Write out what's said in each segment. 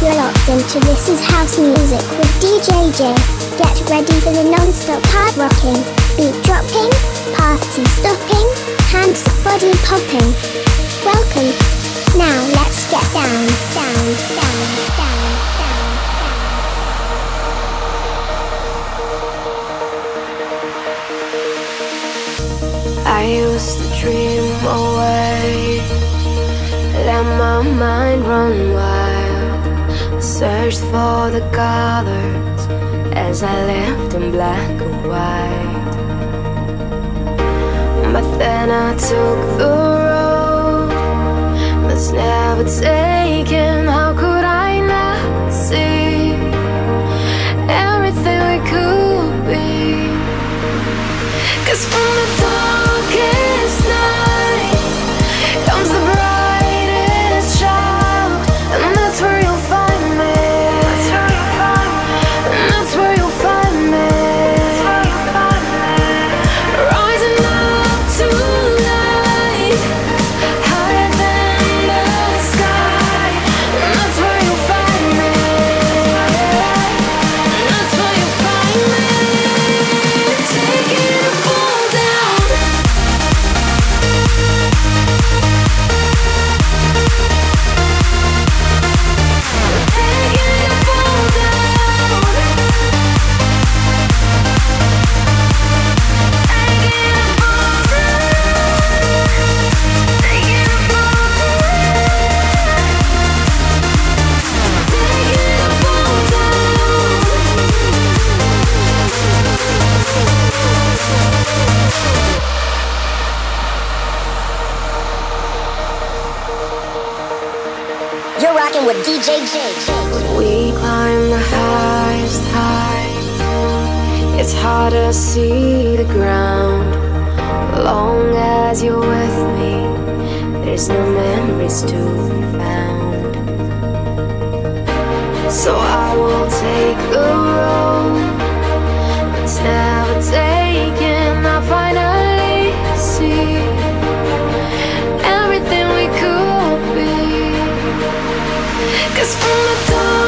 You're locked into This Is House Music with DJ J. Get ready for the non-stop hard rocking, beat dropping, party stopping, hands body popping. Welcome. Now let's get down, down, down, down, down. I used to dream away, let my mind run wild. Searched for the colors as I lived in black and white. But then I took the road that's never taken. How could I not see everything we could be? Cause from the darkest night comes the You're rocking with DJ J. We climb the highest high. It's hard to see the ground. Long as you're with me, there's no memories to be found. So I will take the road that's never taken. From the darkest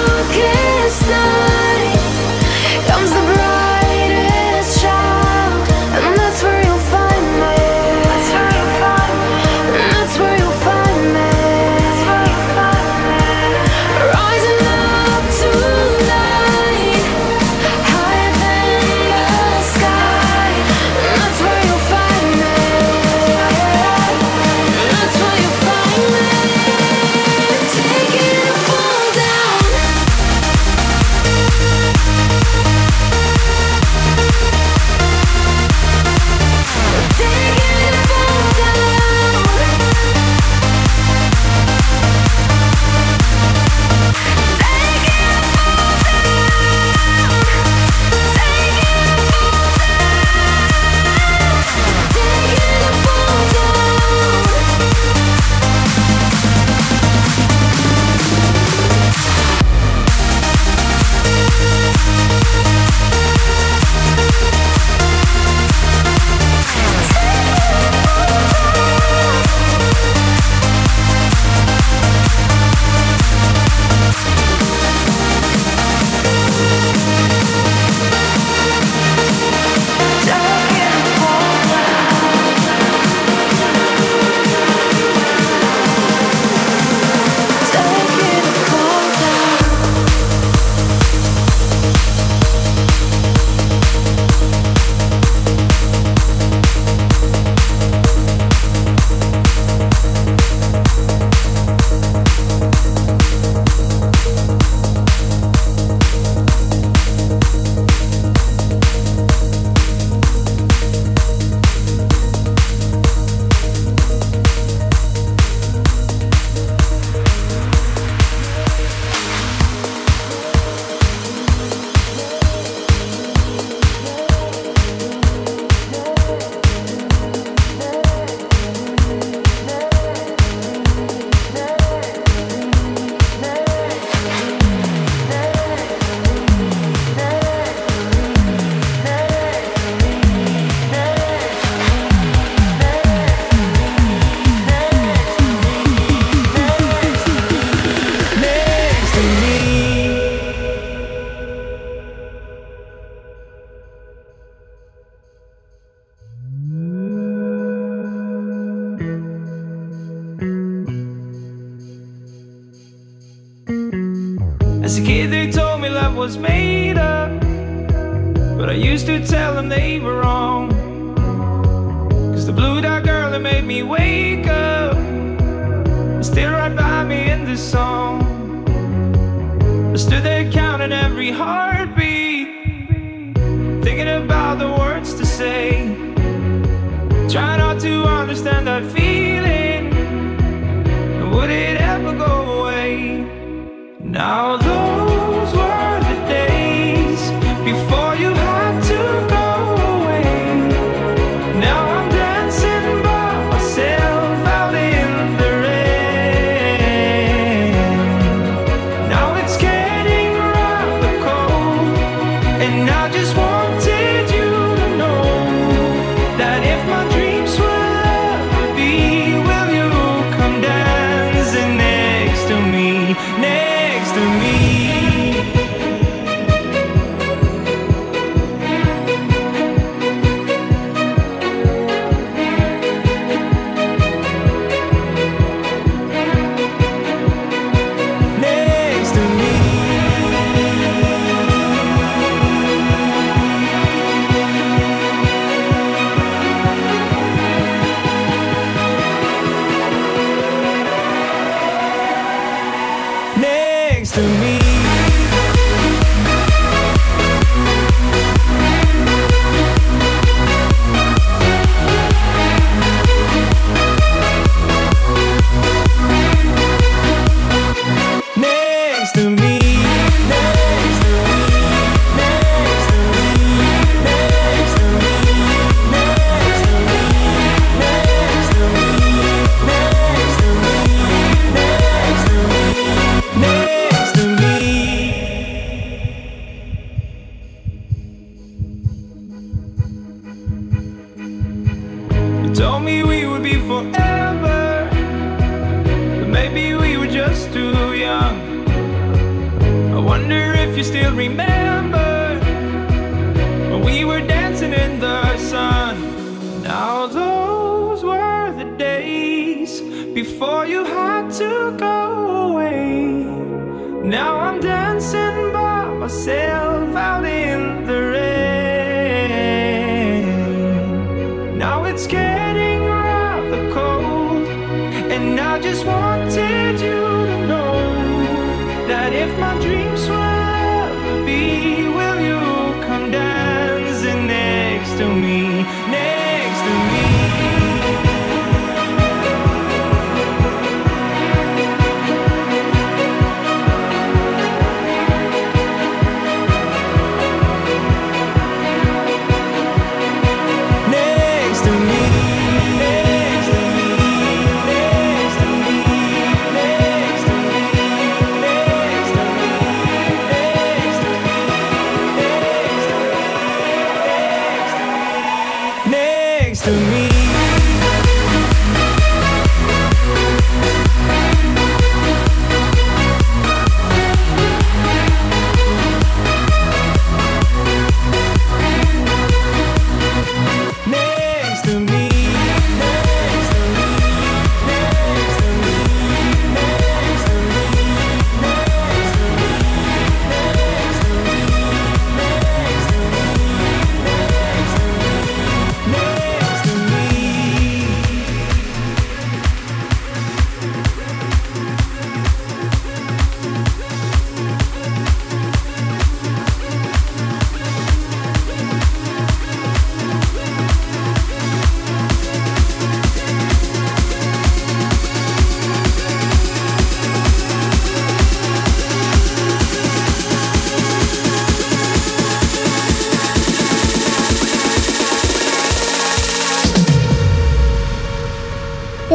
just want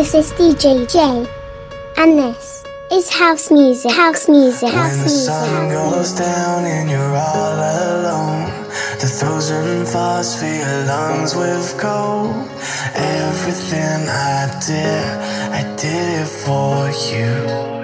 This is DJ J, and this is house music. House music. House when the music. sun goes down and you're all alone, the frozen thoughts fill your lungs with cold. Everything I did, I did it for you.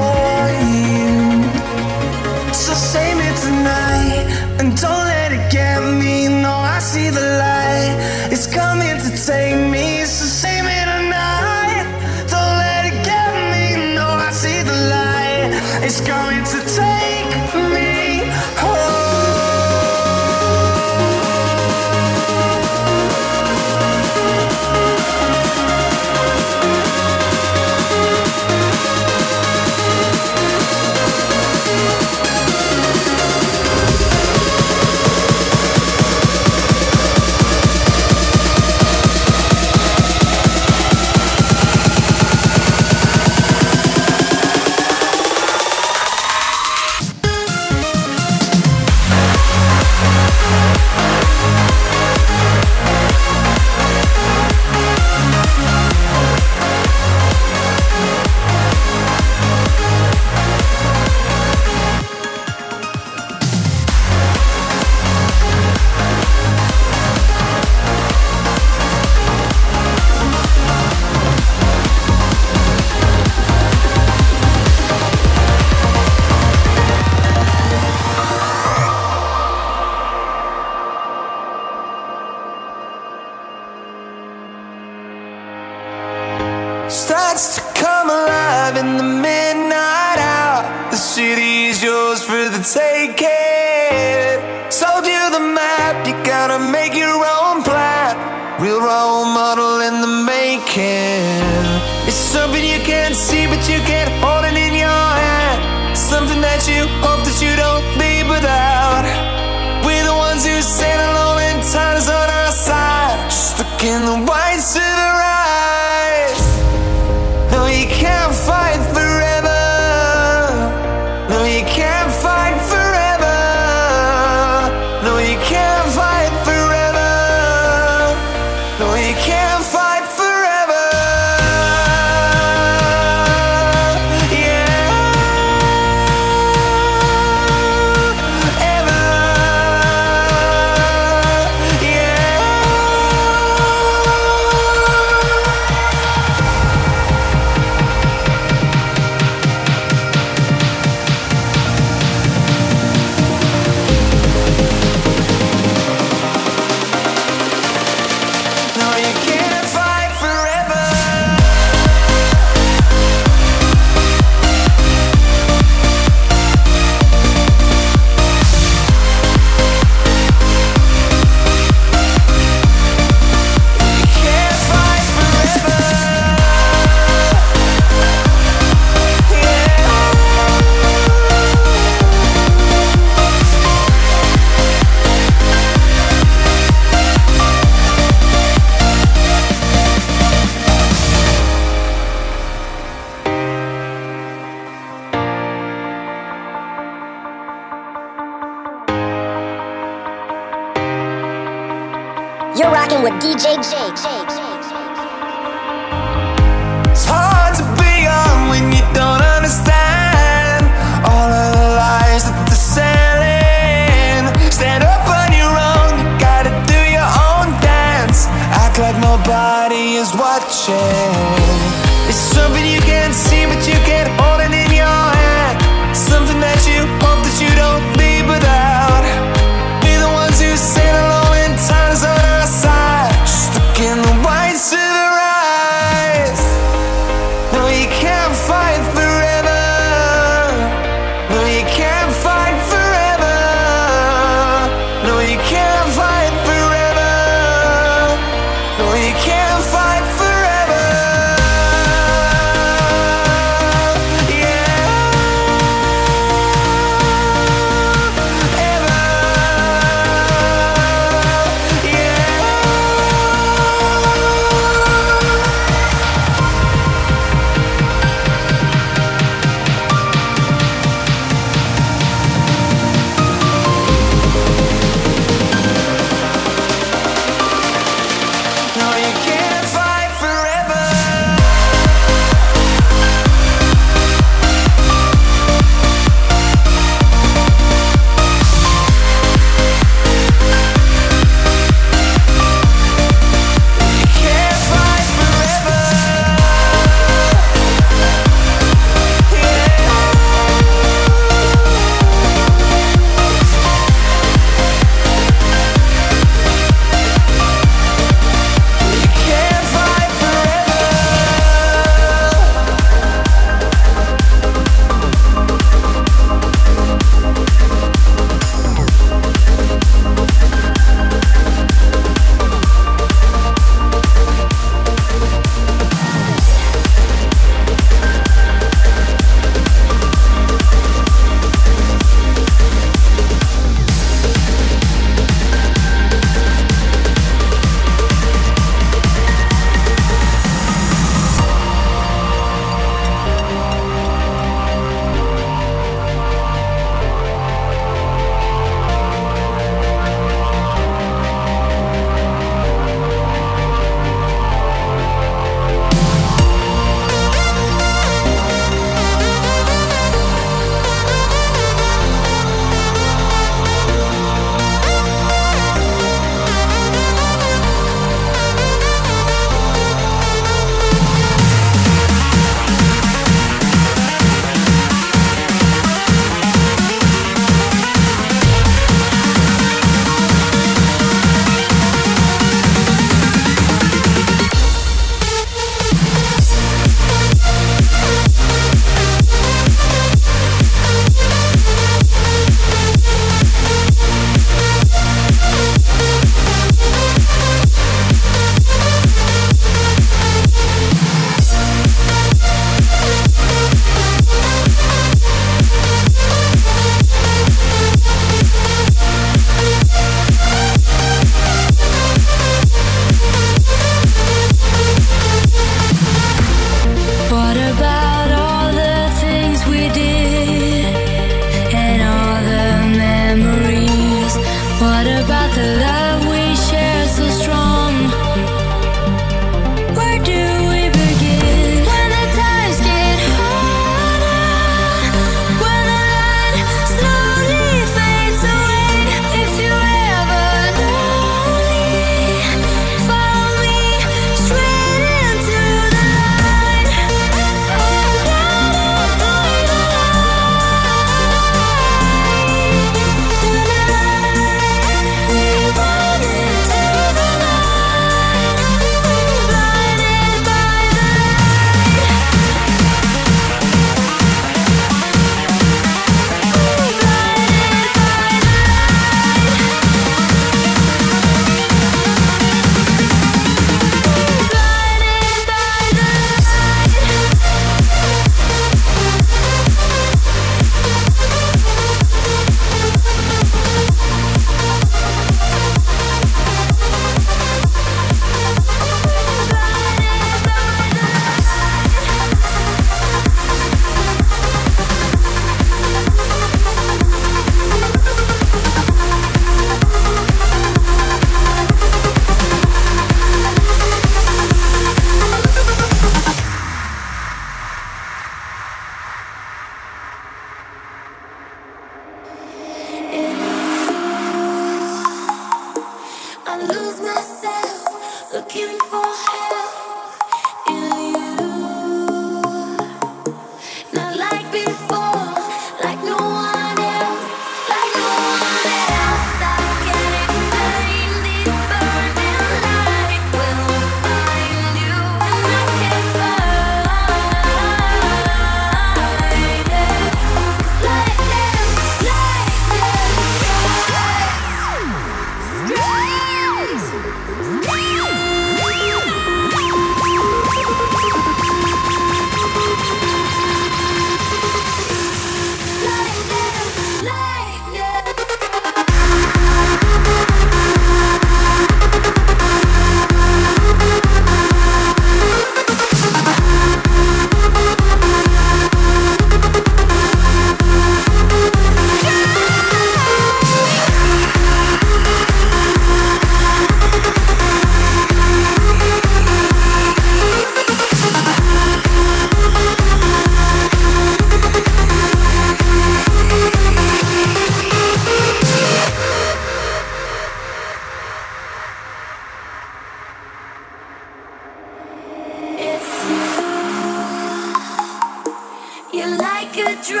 drug.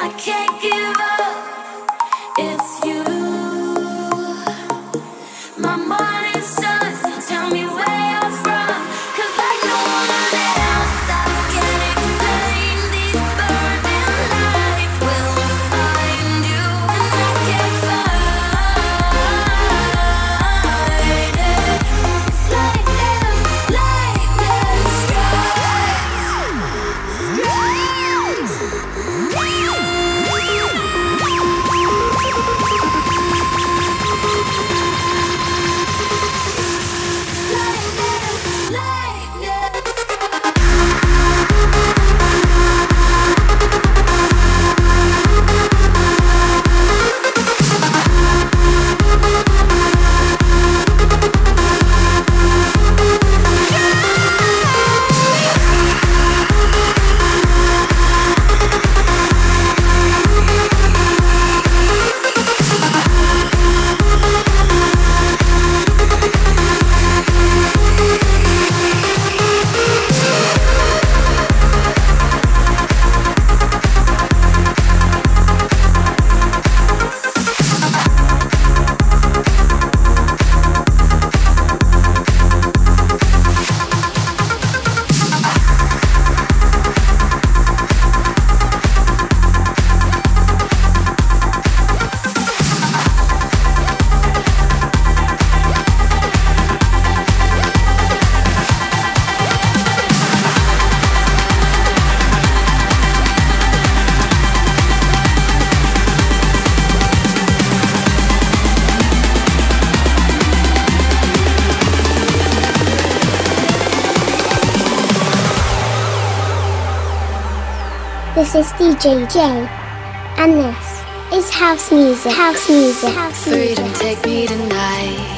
I can't give up. This is DJ J. And this is house music. House music. House music. Freedom, take me tonight.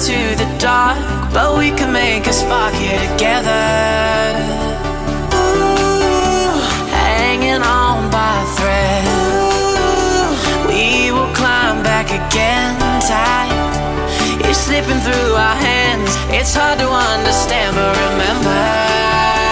Surrender to the dark, but we can make a spark here together. Ooh, hanging on by a thread. Ooh, we will climb back again. Time is slipping through our hands. It's hard to understand, but remember.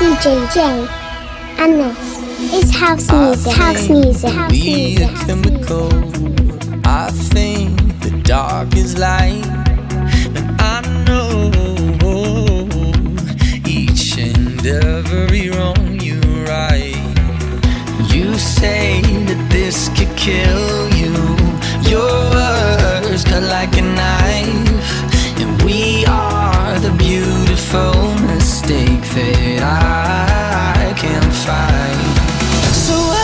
DJ J. And this is house music. House music. House be a chemical. I think that dark is light. And I know each and every wrong you right. You say that this could kill you. Your words cut like a knife. And we are the beautiful fate I can't fight. So. I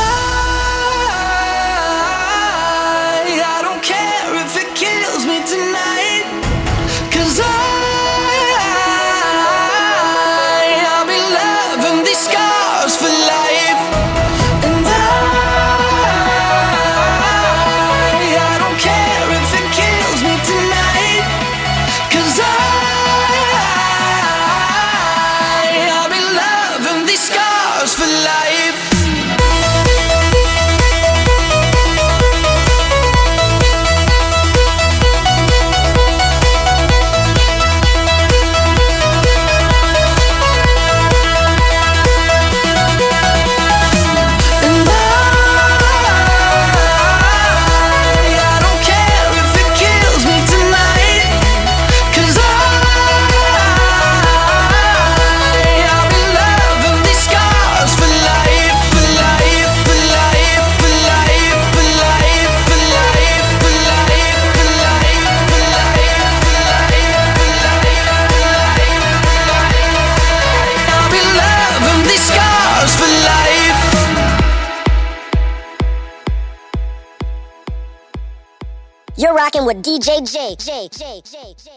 with DJ J. J. J. J. J. J.